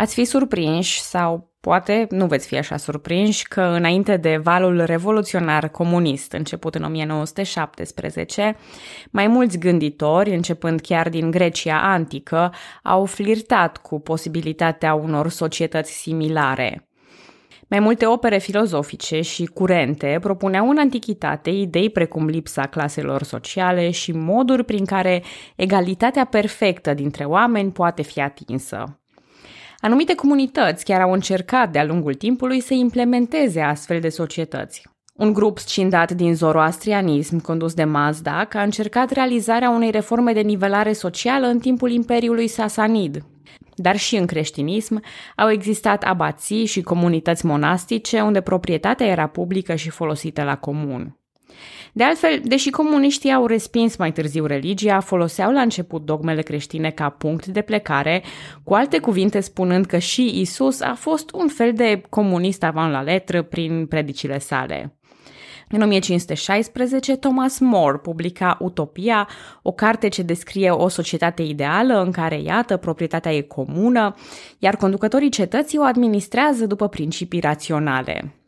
Ați fi surprinși sau poate nu veți fi așa surprinși că înainte de valul revoluționar comunist început în 1917, mai mulți gânditori, începând chiar din Grecia antică, au flirtat cu posibilitatea unor societăți similare. Mai multe opere filozofice și curente propuneau în antichitate idei precum lipsa claselor sociale și moduri prin care egalitatea perfectă dintre oameni poate fi atinsă. Anumite comunități chiar au încercat de-a lungul timpului să implementeze astfel de societăți. Un grup scindat din zoroastrianism, condus de Mazdak, a încercat realizarea unei reforme de nivelare socială în timpul Imperiului Sasanid. Dar și în creștinism au existat abații și comunități monastice unde proprietatea era publică și folosită la comun. De altfel, deși comuniștii au respins mai târziu religia, foloseau la început dogmele creștine ca punct de plecare, cu alte cuvinte spunând că și Isus a fost un fel de comunist avant la letră prin predicile sale. În 1516, Thomas More publica Utopia, o carte ce descrie o societate ideală în care, iată, proprietatea e comună, iar conducătorii cetății o administrează după principii raționale.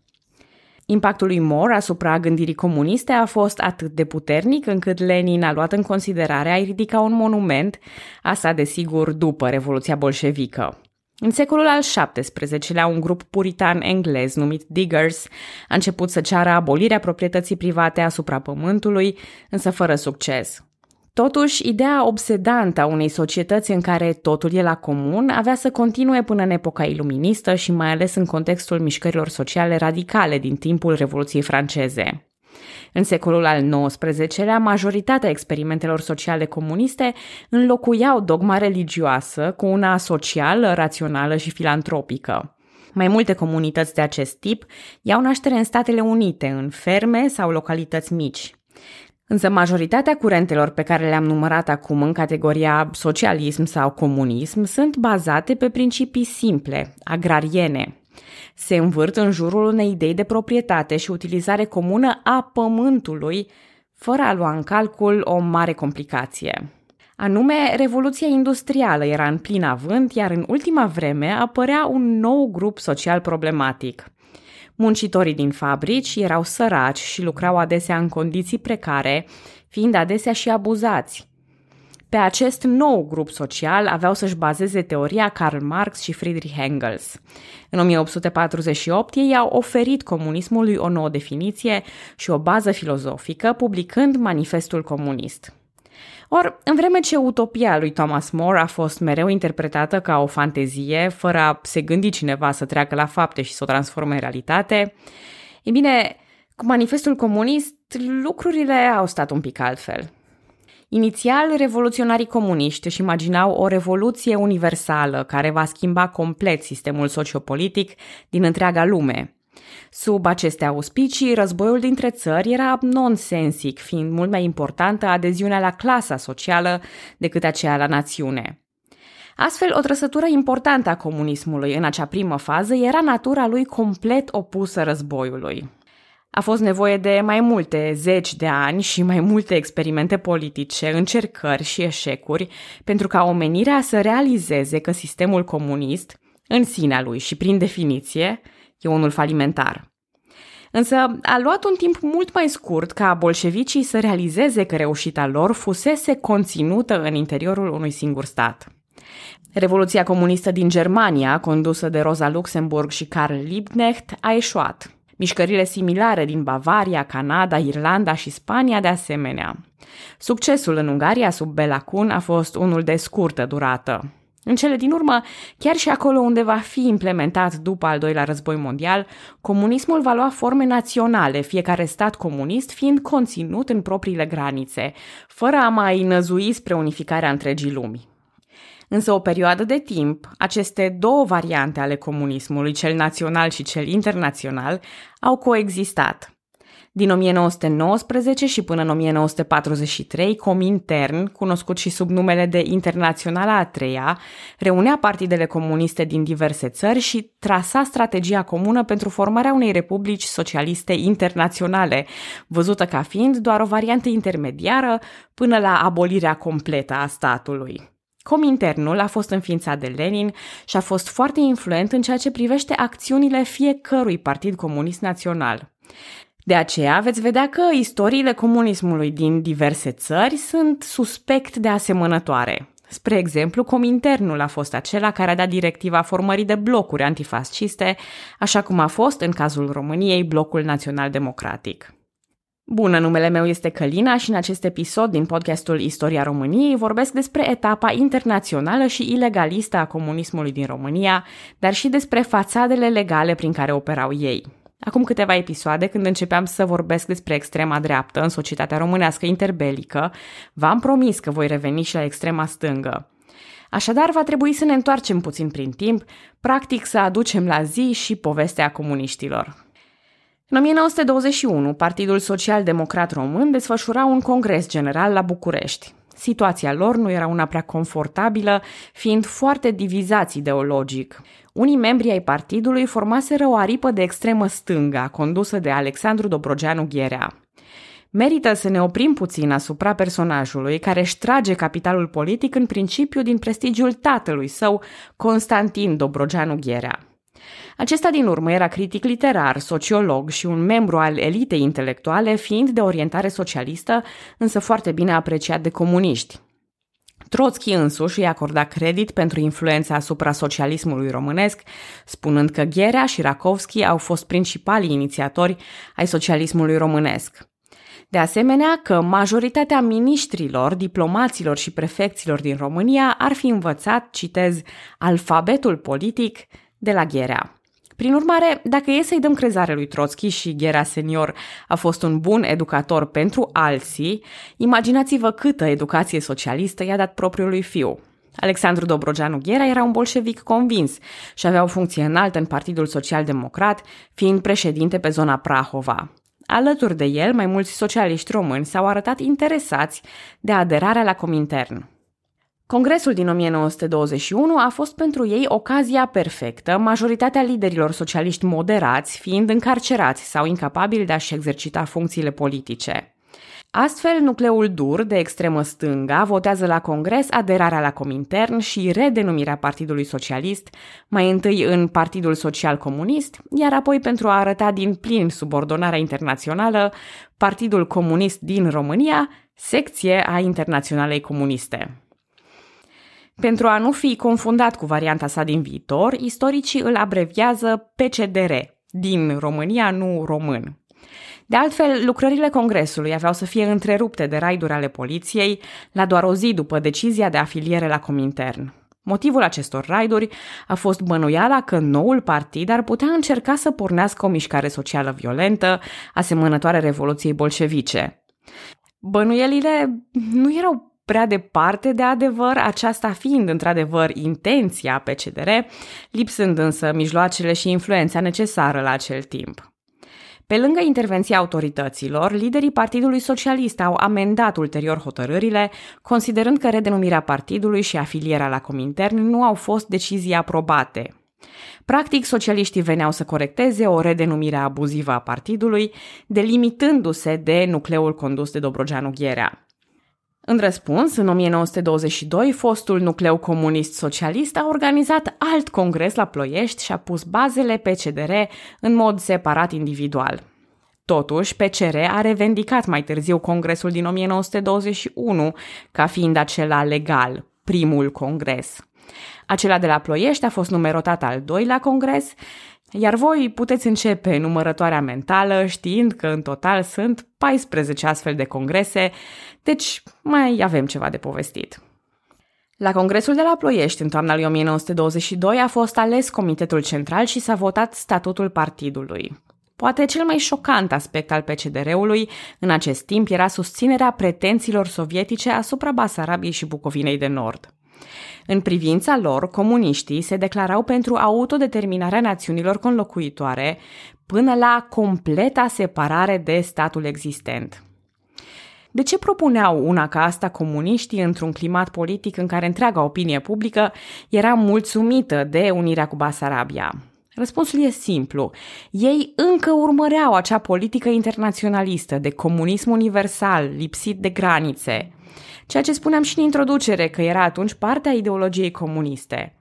Impactul lui Moore asupra gândirii comuniste a fost atât de puternic încât Lenin a luat în considerare a ridica un monument, asta desigur după Revoluția bolșevică. În secolul al XVII-lea, un grup puritan englez numit Diggers a început să ceară abolirea proprietății private asupra pământului, însă fără succes. Totuși, ideea obsedantă a unei societăți în care totul e la comun avea să continue până în epoca iluministă și mai ales în contextul mișcărilor sociale radicale din timpul Revoluției franceze. În secolul al XIX-lea, majoritatea experimentelor sociale comuniste înlocuiau dogma religioasă cu una socială, rațională și filantropică. Mai multe comunități de acest tip iau naștere în Statele Unite, în ferme sau localități mici. Însă majoritatea curentelor pe care le-am numărat acum în categoria socialism sau comunism sunt bazate pe principii simple, agrariene. Se învârt în jurul unei idei de proprietate și utilizare comună a pământului, fără a lua în calcul o mare complicație. Anume, Revoluția Industrială era în plin avânt, iar în ultima vreme apărea un nou grup social problematic – Muncitorii din fabrici erau săraci și lucrau adesea în condiții precare, fiind adesea și abuzați. Pe acest nou grup social aveau să-și bazeze teoria Karl Marx și Friedrich Engels. În 1848 ei au oferit comunismului o nouă definiție și o bază filozofică, publicând Manifestul Comunist. Or, în vreme ce utopia lui Thomas More a fost mereu interpretată ca o fantezie, fără a se gândi cineva să treacă la fapte și să o transforme în realitate, e bine, cu manifestul comunist, lucrurile au stat un pic altfel. Inițial, revoluționarii comuniști își imaginau o revoluție universală care va schimba complet sistemul sociopolitic din întreaga lume, Sub aceste auspicii, războiul dintre țări era nonsensic, fiind mult mai importantă adeziunea la clasa socială decât aceea la națiune. Astfel, o trăsătură importantă a comunismului în acea primă fază era natura lui complet opusă războiului. A fost nevoie de mai multe zeci de ani și mai multe experimente politice, încercări și eșecuri pentru ca omenirea să realizeze că sistemul comunist, în sinea lui și prin definiție, e unul falimentar. Însă a luat un timp mult mai scurt ca bolșevicii să realizeze că reușita lor fusese conținută în interiorul unui singur stat. Revoluția comunistă din Germania, condusă de Rosa Luxemburg și Karl Liebknecht, a eșuat. Mișcările similare din Bavaria, Canada, Irlanda și Spania de asemenea. Succesul în Ungaria sub Bela Kun a fost unul de scurtă durată. În cele din urmă, chiar și acolo unde va fi implementat după al doilea război mondial, comunismul va lua forme naționale, fiecare stat comunist fiind conținut în propriile granițe, fără a mai năzui spre unificarea întregii lumi. Însă o perioadă de timp, aceste două variante ale comunismului, cel național și cel internațional, au coexistat. Din 1919 și până în 1943, Comintern, cunoscut și sub numele de Internaționala a treia, reunea partidele comuniste din diverse țări și trasa strategia comună pentru formarea unei republici socialiste internaționale, văzută ca fiind doar o variantă intermediară până la abolirea completă a statului. Cominternul a fost înființat de Lenin și a fost foarte influent în ceea ce privește acțiunile fiecărui partid comunist național. De aceea veți vedea că istoriile comunismului din diverse țări sunt suspect de asemănătoare. Spre exemplu, Cominternul a fost acela care a dat directiva formării de blocuri antifasciste, așa cum a fost, în cazul României, Blocul Național Democratic. Bună, numele meu este Călina și în acest episod din podcastul Istoria României vorbesc despre etapa internațională și ilegalistă a comunismului din România, dar și despre fațadele legale prin care operau ei. Acum câteva episoade, când începeam să vorbesc despre extrema dreaptă în societatea românească interbelică, v-am promis că voi reveni și la extrema stângă. Așadar, va trebui să ne întoarcem puțin prin timp, practic să aducem la zi și povestea comuniștilor. În 1921, Partidul Social Democrat Român desfășura un congres general la București. Situația lor nu era una prea confortabilă, fiind foarte divizați ideologic. Unii membri ai partidului formaseră o aripă de extremă stânga, condusă de Alexandru Dobrogeanu Gherea. Merită să ne oprim puțin asupra personajului care își trage capitalul politic în principiu din prestigiul tatălui său, Constantin Dobrogeanu Gherea. Acesta din urmă era critic literar, sociolog și un membru al elitei intelectuale, fiind de orientare socialistă, însă foarte bine apreciat de comuniști. Trotsky însuși îi acorda credit pentru influența asupra socialismului românesc, spunând că Gherea și Rakovski au fost principalii inițiatori ai socialismului românesc. De asemenea, că majoritatea miniștrilor, diplomaților și prefecților din România ar fi învățat, citez, alfabetul politic de la Gherea. Prin urmare, dacă e să-i dăm crezare lui Trotsky și Gherea senior a fost un bun educator pentru alții, imaginați-vă câtă educație socialistă i-a dat propriului fiu. Alexandru Dobrogeanu Ghera era un bolșevic convins și avea o funcție înaltă în Partidul Social Democrat, fiind președinte pe zona Prahova. Alături de el, mai mulți socialiști români s-au arătat interesați de aderarea la Comintern. Congresul din 1921 a fost pentru ei ocazia perfectă, majoritatea liderilor socialiști moderați fiind încarcerați sau incapabili de a-și exercita funcțiile politice. Astfel, nucleul dur de extremă stânga votează la Congres aderarea la Comintern și redenumirea Partidului Socialist, mai întâi în Partidul Social Comunist, iar apoi pentru a arăta din plin subordonarea internațională, Partidul Comunist din România, secție a Internaționalei Comuniste. Pentru a nu fi confundat cu varianta sa din viitor, istoricii îl abreviază PCDR, din România, nu român. De altfel, lucrările Congresului aveau să fie întrerupte de raiduri ale poliției la doar o zi după decizia de afiliere la Comintern. Motivul acestor raiduri a fost bănuiala că noul partid ar putea încerca să pornească o mișcare socială violentă, asemănătoare Revoluției bolșevice. Bănuielile nu erau prea departe de adevăr, aceasta fiind într-adevăr intenția PCDR, lipsând însă mijloacele și influența necesară la acel timp. Pe lângă intervenția autorităților, liderii Partidului Socialist au amendat ulterior hotărârile, considerând că redenumirea partidului și afilierea la Comintern nu au fost decizii aprobate. Practic, socialiștii veneau să corecteze o redenumire abuzivă a partidului, delimitându-se de nucleul condus de Dobrogeanu Gherea. În răspuns, în 1922, fostul nucleu comunist socialist a organizat alt congres la Ploiești și a pus bazele PCDR în mod separat individual. Totuși, PCR a revendicat mai târziu congresul din 1921 ca fiind acela legal, primul congres. Acela de la Ploiești a fost numerotat al doilea congres, iar voi puteți începe numărătoarea mentală știind că în total sunt 14 astfel de congrese, deci mai avem ceva de povestit. La congresul de la Ploiești, în toamna lui 1922, a fost ales Comitetul Central și s-a votat statutul partidului. Poate cel mai șocant aspect al PCDR-ului în acest timp era susținerea pretențiilor sovietice asupra Basarabiei și Bucovinei de Nord. În privința lor, comuniștii se declarau pentru autodeterminarea națiunilor conlocuitoare până la completa separare de statul existent. De ce propuneau una ca asta comuniștii într-un climat politic în care întreaga opinie publică era mulțumită de unirea cu Basarabia? Răspunsul e simplu. Ei încă urmăreau acea politică internaționalistă de comunism universal, lipsit de granițe – ceea ce spuneam și în introducere că era atunci partea ideologiei comuniste.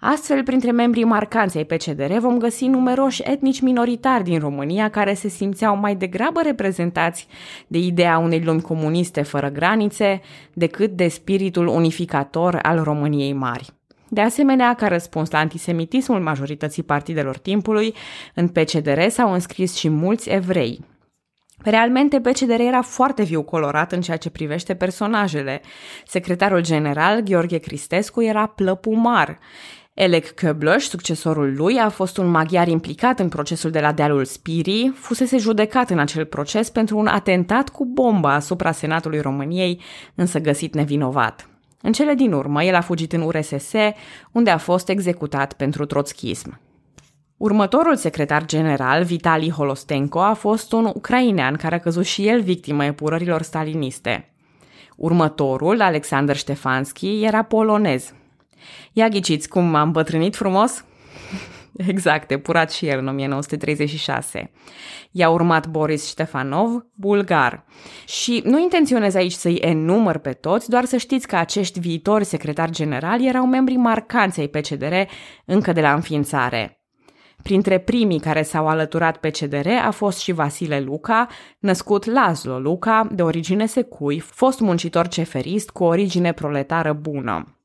Astfel, printre membrii marcanți ai PCDR vom găsi numeroși etnici minoritari din România care se simțeau mai degrabă reprezentați de ideea unei lumi comuniste fără granițe decât de spiritul unificator al României mari. De asemenea, ca răspuns la antisemitismul majorității partidelor timpului, în PCDR s-au înscris și mulți evrei, Realmente, PCDR era foarte viu colorat în ceea ce privește personajele. Secretarul general, Gheorghe Cristescu, era plăpumar. Elec Köblöș, succesorul lui, a fost un maghiar implicat în procesul de la dealul Spirii, fusese judecat în acel proces pentru un atentat cu bomba asupra Senatului României, însă găsit nevinovat. În cele din urmă, el a fugit în URSS, unde a fost executat pentru trotschism. Următorul secretar general, Vitali Holostenko, a fost un ucrainean care a căzut și el victimă epurărilor staliniste. Următorul, Alexander Ștefanski, era polonez. Ia ghiciți cum am bătrânit frumos? Exact, epurat și el în 1936. I-a urmat Boris Ștefanov, bulgar. Și nu intenționez aici să-i enumăr pe toți, doar să știți că acești viitori secretari generali erau membri marcanți ai PCDR încă de la înființare. Printre primii care s-au alăturat pe CDR a fost și Vasile Luca, născut Laszlo Luca, de origine secui, fost muncitor ceferist cu origine proletară bună.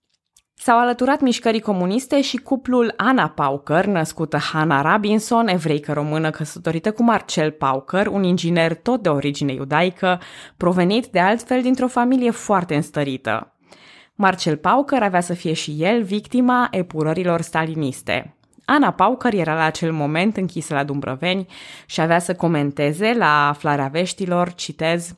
S-au alăturat mișcării comuniste și cuplul Ana Pauker, născută Hanna Robinson, evreică română căsătorită cu Marcel Pauker, un inginer tot de origine iudaică, provenit de altfel dintr-o familie foarte înstărită. Marcel Pauker avea să fie și el victima epurărilor staliniste. Ana Paucăr era la acel moment închisă la Dumbrăveni și avea să comenteze la aflarea veștilor, citez,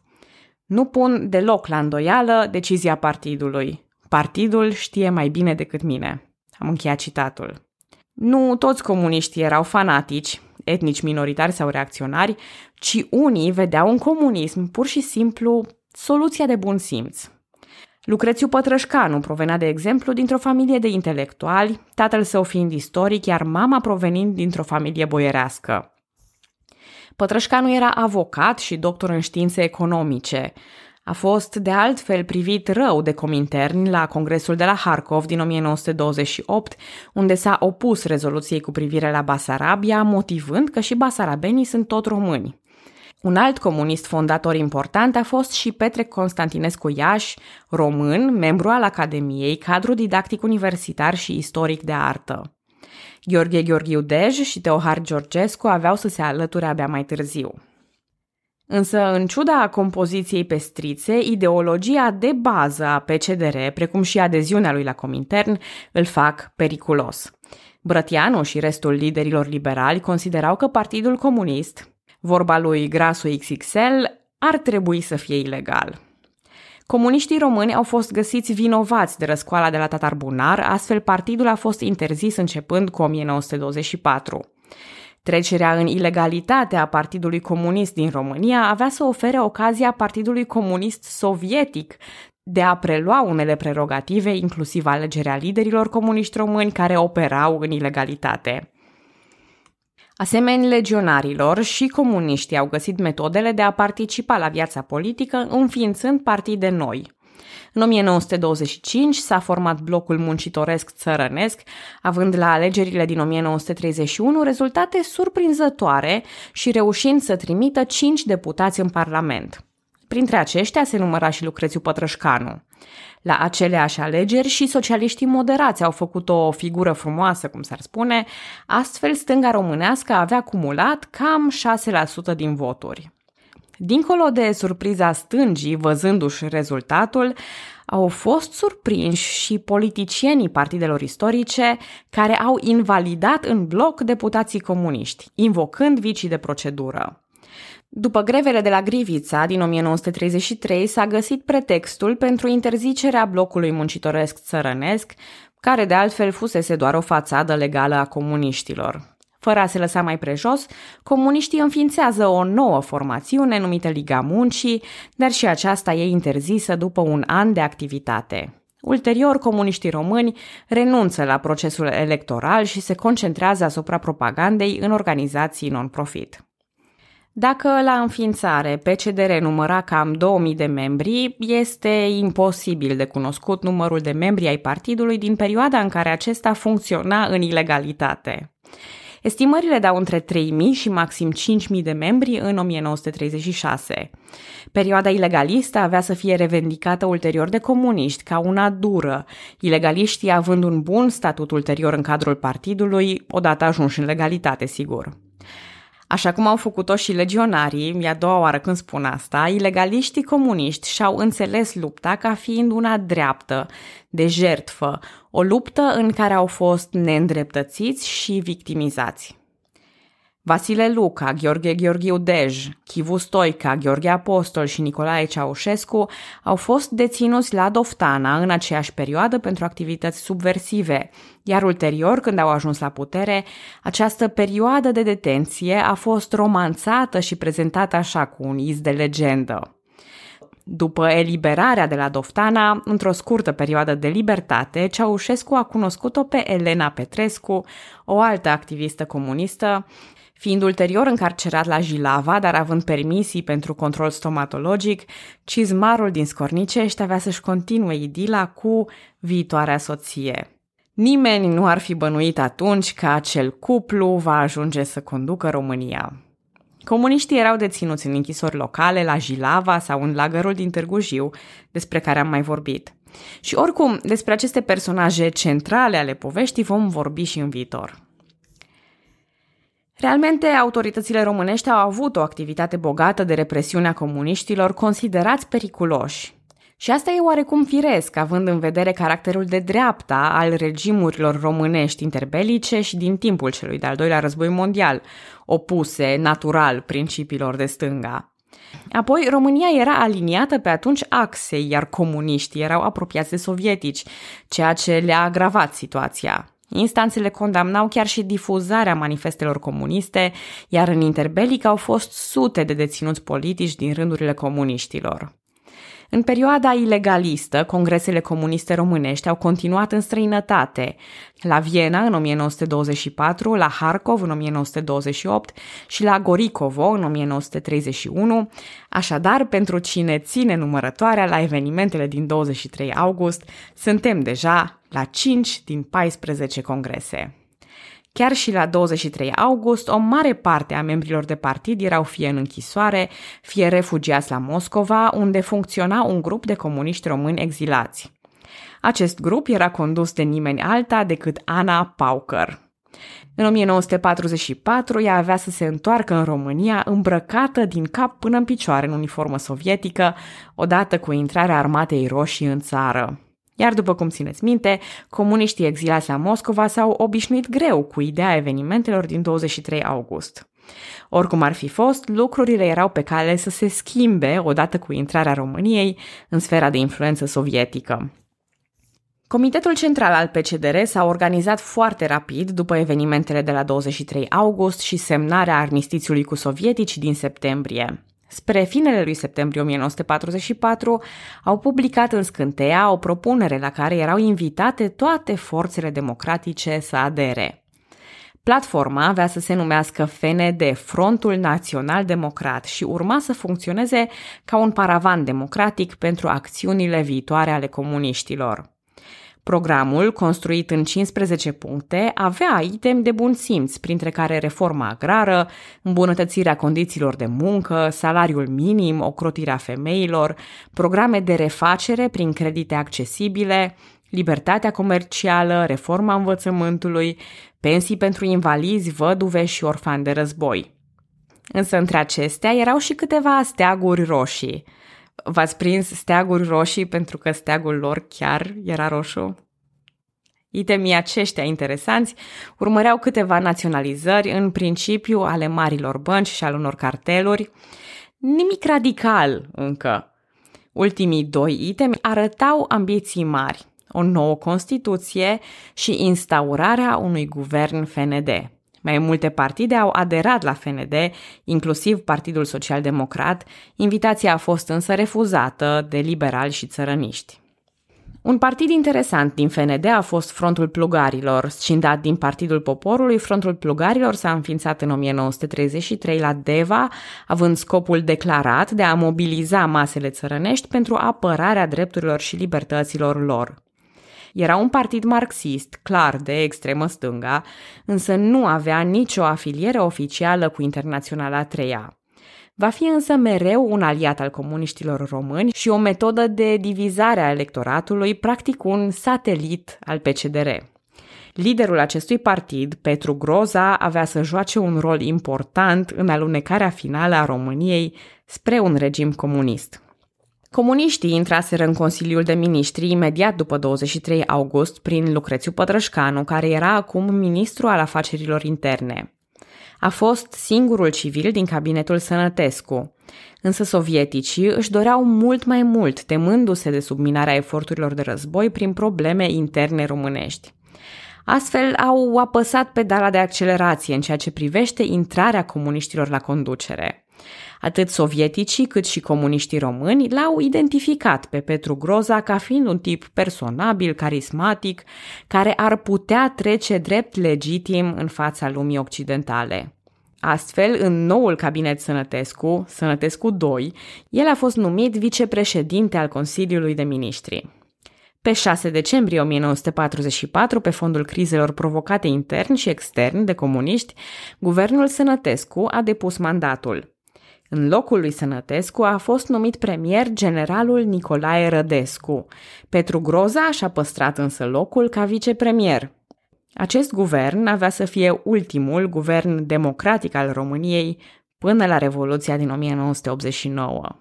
Nu pun deloc la îndoială decizia partidului. Partidul știe mai bine decât mine. Am încheiat citatul. Nu toți comuniștii erau fanatici, etnici minoritari sau reacționari, ci unii vedeau în comunism pur și simplu soluția de bun simț. Lucrețiu Pătrășcanu provenea, de exemplu, dintr-o familie de intelectuali, tatăl său fiind istoric, iar mama provenind dintr-o familie boierească. Pătrășcanu era avocat și doctor în științe economice. A fost, de altfel, privit rău de cominterni la Congresul de la Harkov din 1928, unde s-a opus rezoluției cu privire la Basarabia, motivând că și basarabenii sunt tot români. Un alt comunist fondator important a fost și Petre Constantinescu Iași, român, membru al Academiei, cadru didactic universitar și istoric de artă. Gheorghe Gheorghiu Dej și Teohar Georgescu aveau să se alăture abia mai târziu. Însă, în ciuda compoziției pestrițe, ideologia de bază a PCDR, precum și adeziunea lui la Comintern, îl fac periculos. Brătianu și restul liderilor liberali considerau că Partidul Comunist, vorba lui Grasu XXL, ar trebui să fie ilegal. Comuniștii români au fost găsiți vinovați de răscoala de la Tatar Bunar, astfel partidul a fost interzis începând cu 1924. Trecerea în ilegalitate a Partidului Comunist din România avea să ofere ocazia Partidului Comunist Sovietic de a prelua unele prerogative, inclusiv alegerea liderilor comuniști români care operau în ilegalitate. Asemeni legionarilor și comuniștii au găsit metodele de a participa la viața politică înființând partide noi. În 1925 s-a format blocul muncitoresc țărănesc, având la alegerile din 1931 rezultate surprinzătoare și reușind să trimită cinci deputați în Parlament. Printre aceștia se număra și Lucrețiu Pătrășcanu. La aceleași alegeri și socialiștii moderați au făcut o figură frumoasă, cum s-ar spune, astfel stânga românească avea acumulat cam 6% din voturi. Dincolo de surpriza stângii, văzându-și rezultatul, au fost surprinși și politicienii partidelor istorice care au invalidat în bloc deputații comuniști, invocând vicii de procedură. După grevele de la Grivița din 1933 s-a găsit pretextul pentru interzicerea blocului muncitoresc țărănesc, care de altfel fusese doar o fațadă legală a comuniștilor. Fără a se lăsa mai prejos, comuniștii înființează o nouă formațiune numită Liga Muncii, dar și aceasta e interzisă după un an de activitate. Ulterior, comuniștii români renunță la procesul electoral și se concentrează asupra propagandei în organizații non-profit. Dacă la înființare PCDR număra cam 2000 de membri, este imposibil de cunoscut numărul de membri ai partidului din perioada în care acesta funcționa în ilegalitate. Estimările dau între 3.000 și maxim 5.000 de membri în 1936. Perioada ilegalistă avea să fie revendicată ulterior de comuniști ca una dură, ilegaliștii având un bun statut ulterior în cadrul partidului, odată ajunși în legalitate, sigur. Așa cum au făcut-o și legionarii, e a doua oară când spun asta, ilegaliștii comuniști și-au înțeles lupta ca fiind una dreaptă, de jertfă, o luptă în care au fost neîndreptățiți și victimizați. Vasile Luca, Gheorghe Gheorghiu Dej, Chivu Stoica, Gheorghe Apostol și Nicolae Ceaușescu au fost deținuți la Doftana în aceeași perioadă pentru activități subversive, iar ulterior, când au ajuns la putere, această perioadă de detenție a fost romanțată și prezentată așa cu un iz de legendă. După eliberarea de la Doftana, într-o scurtă perioadă de libertate, Ceaușescu a cunoscut-o pe Elena Petrescu, o altă activistă comunistă, Fiind ulterior încarcerat la Jilava, dar având permisii pentru control stomatologic, cizmarul din Scornicești avea să-și continue idila cu viitoarea soție. Nimeni nu ar fi bănuit atunci că acel cuplu va ajunge să conducă România. Comuniștii erau deținuți în închisori locale, la Jilava sau în lagărul din Târgu Jiu, despre care am mai vorbit. Și oricum, despre aceste personaje centrale ale poveștii vom vorbi și în viitor. Realmente, autoritățile românești au avut o activitate bogată de represiune a comuniștilor considerați periculoși. Și asta e oarecum firesc, având în vedere caracterul de dreapta al regimurilor românești interbelice și din timpul celui de-al doilea război mondial, opuse natural principiilor de stânga. Apoi, România era aliniată pe atunci axei, iar comuniștii erau apropiați de sovietici, ceea ce le-a agravat situația. Instanțele condamnau chiar și difuzarea manifestelor comuniste, iar în interbelic au fost sute de deținuți politici din rândurile comuniștilor. În perioada ilegalistă, congresele comuniste românești au continuat în străinătate, la Viena în 1924, la Harkov în 1928 și la Goricovo în 1931, așadar pentru cine ține numărătoarea la evenimentele din 23 august, suntem deja la 5 din 14 congrese. Chiar și la 23 august, o mare parte a membrilor de partid erau fie în închisoare, fie refugiați la Moscova, unde funcționa un grup de comuniști români exilați. Acest grup era condus de nimeni alta decât Ana Pauker. În 1944, ea avea să se întoarcă în România îmbrăcată din cap până în picioare în uniformă sovietică, odată cu intrarea armatei roșii în țară. Iar după cum țineți minte, comuniștii exilați la Moscova s-au obișnuit greu cu ideea evenimentelor din 23 august. Oricum ar fi fost, lucrurile erau pe cale să se schimbe odată cu intrarea României în sfera de influență sovietică. Comitetul central al PCDR s-a organizat foarte rapid după evenimentele de la 23 august și semnarea armistițiului cu sovietici din septembrie. Spre finele lui septembrie 1944, au publicat în scânteia o propunere la care erau invitate toate forțele democratice să adere. Platforma avea să se numească FND, Frontul Național Democrat, și urma să funcționeze ca un paravan democratic pentru acțiunile viitoare ale comuniștilor. Programul, construit în 15 puncte, avea item de bun simț, printre care reforma agrară, îmbunătățirea condițiilor de muncă, salariul minim, ocrotirea femeilor, programe de refacere prin credite accesibile, libertatea comercială, reforma învățământului, pensii pentru invalizi, văduve și orfani de război. Însă între acestea erau și câteva steaguri roșii – V-ați prins steaguri roșii pentru că steagul lor chiar era roșu? Itemii aceștia interesanți urmăreau câteva naționalizări, în principiu ale marilor bănci și al unor carteluri. Nimic radical încă. Ultimii doi itemi arătau ambiții mari, o nouă Constituție și instaurarea unui guvern FND. Mai multe partide au aderat la FND, inclusiv Partidul Social Democrat, invitația a fost însă refuzată de liberali și țărăniști. Un partid interesant din FND a fost Frontul Plugarilor. Scindat din Partidul Poporului, Frontul Plugarilor s-a înființat în 1933 la Deva, având scopul declarat de a mobiliza masele țărănești pentru apărarea drepturilor și libertăților lor. Era un partid marxist, clar de extremă stânga, însă nu avea nicio afiliere oficială cu Internaționala Treia. Va fi însă mereu un aliat al comuniștilor români și o metodă de divizare a electoratului, practic un satelit al PCDR. Liderul acestui partid, Petru Groza, avea să joace un rol important în alunecarea finală a României spre un regim comunist. Comuniștii intraseră în Consiliul de Ministri imediat după 23 august prin Lucrețiu Pătrășcanu, care era acum ministru al afacerilor interne. A fost singurul civil din cabinetul Sănătescu. Însă sovieticii își doreau mult mai mult, temându-se de subminarea eforturilor de război prin probleme interne românești. Astfel au apăsat pedala de accelerație în ceea ce privește intrarea comuniștilor la conducere. Atât sovieticii cât și comuniștii români l-au identificat pe Petru Groza ca fiind un tip personabil, carismatic, care ar putea trece drept legitim în fața lumii occidentale. Astfel, în noul cabinet Sănătescu, Sănătescu II, el a fost numit vicepreședinte al Consiliului de Ministri. Pe 6 decembrie 1944, pe fondul crizelor provocate intern și extern de comuniști, guvernul Sănătescu a depus mandatul. În locul lui Sănătescu a fost numit premier generalul Nicolae Rădescu. Petru Groza și-a păstrat însă locul ca vicepremier. Acest guvern avea să fie ultimul guvern democratic al României până la Revoluția din 1989.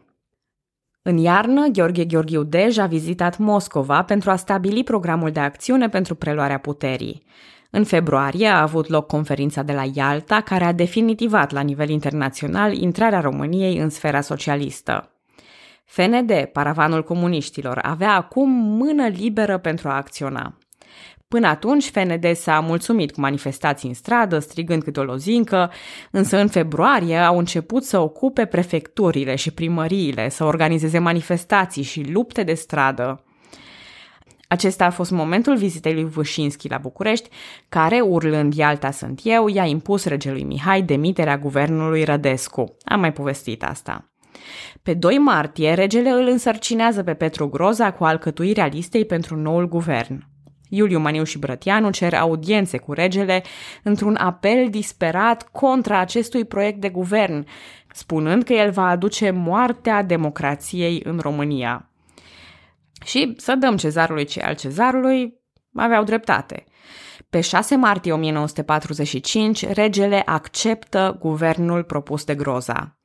În iarnă, Gheorghe Gheorghiu Dej a vizitat Moscova pentru a stabili programul de acțiune pentru preluarea puterii. În februarie a avut loc conferința de la Ialta, care a definitivat la nivel internațional intrarea României în sfera socialistă. FND, paravanul comuniștilor, avea acum mână liberă pentru a acționa. Până atunci, FND s-a mulțumit cu manifestații în stradă, strigând câte o lozincă, însă în februarie au început să ocupe prefecturile și primăriile, să organizeze manifestații și lupte de stradă. Acesta a fost momentul vizitei lui Vâșinski la București, care, urlând Ialta sunt eu, i-a impus regelui Mihai demiterea guvernului Rădescu. Am mai povestit asta. Pe 2 martie, regele îl însărcinează pe Petru Groza cu alcătuirea listei pentru noul guvern. Iuliu Maniu și Brătianu cer audiențe cu regele într-un apel disperat contra acestui proiect de guvern, spunând că el va aduce moartea democrației în România. Și să dăm cezarului ce al cezarului, aveau dreptate. Pe 6 martie 1945, regele acceptă guvernul propus de Groza.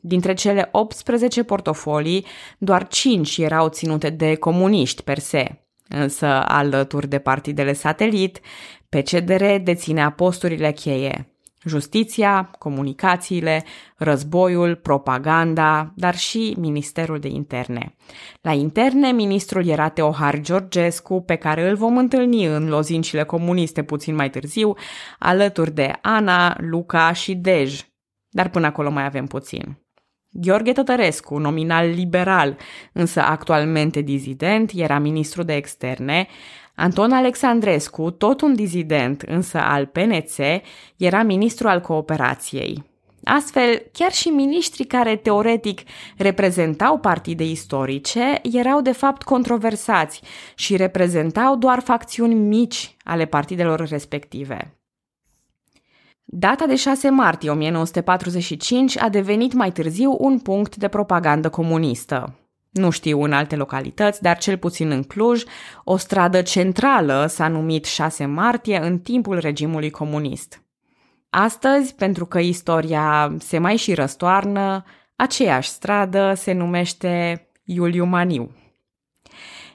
Dintre cele 18 portofolii, doar 5 erau ținute de comuniști per se, însă alături de partidele satelit, PCDR deținea posturile cheie justiția, comunicațiile, războiul, propaganda, dar și Ministerul de Interne. La interne, ministrul era Teohar Georgescu, pe care îl vom întâlni în lozincile comuniste puțin mai târziu, alături de Ana, Luca și Dej. Dar până acolo mai avem puțin. Gheorghe Tătărescu, nominal liberal, însă actualmente dizident, era ministru de externe, Anton Alexandrescu, tot un dizident, însă al PNC, era ministru al cooperației. Astfel, chiar și miniștrii care teoretic reprezentau partide istorice erau de fapt controversați și reprezentau doar facțiuni mici ale partidelor respective. Data de 6 martie 1945 a devenit mai târziu un punct de propagandă comunistă. Nu știu în alte localități, dar cel puțin în Cluj, o stradă centrală s-a numit 6 martie în timpul regimului comunist. Astăzi, pentru că istoria se mai și răstoarnă, aceeași stradă se numește Iuliu Maniu.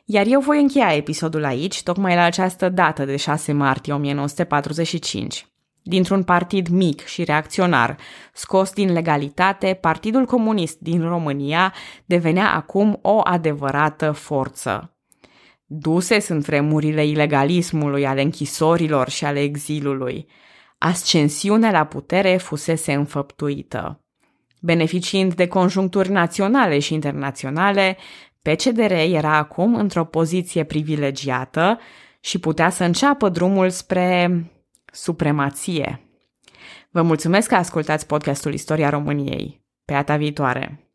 Iar eu voi încheia episodul aici, tocmai la această dată de 6 martie 1945. Dintr-un partid mic și reacționar, scos din legalitate, Partidul Comunist din România devenea acum o adevărată forță. Duse sunt vremurile ilegalismului, ale închisorilor și ale exilului. Ascensiunea la putere fusese înfăptuită. Beneficiind de conjuncturi naționale și internaționale, PCDR era acum într-o poziție privilegiată și putea să înceapă drumul spre supremație. Vă mulțumesc că ascultați podcastul Istoria României. Pe data viitoare!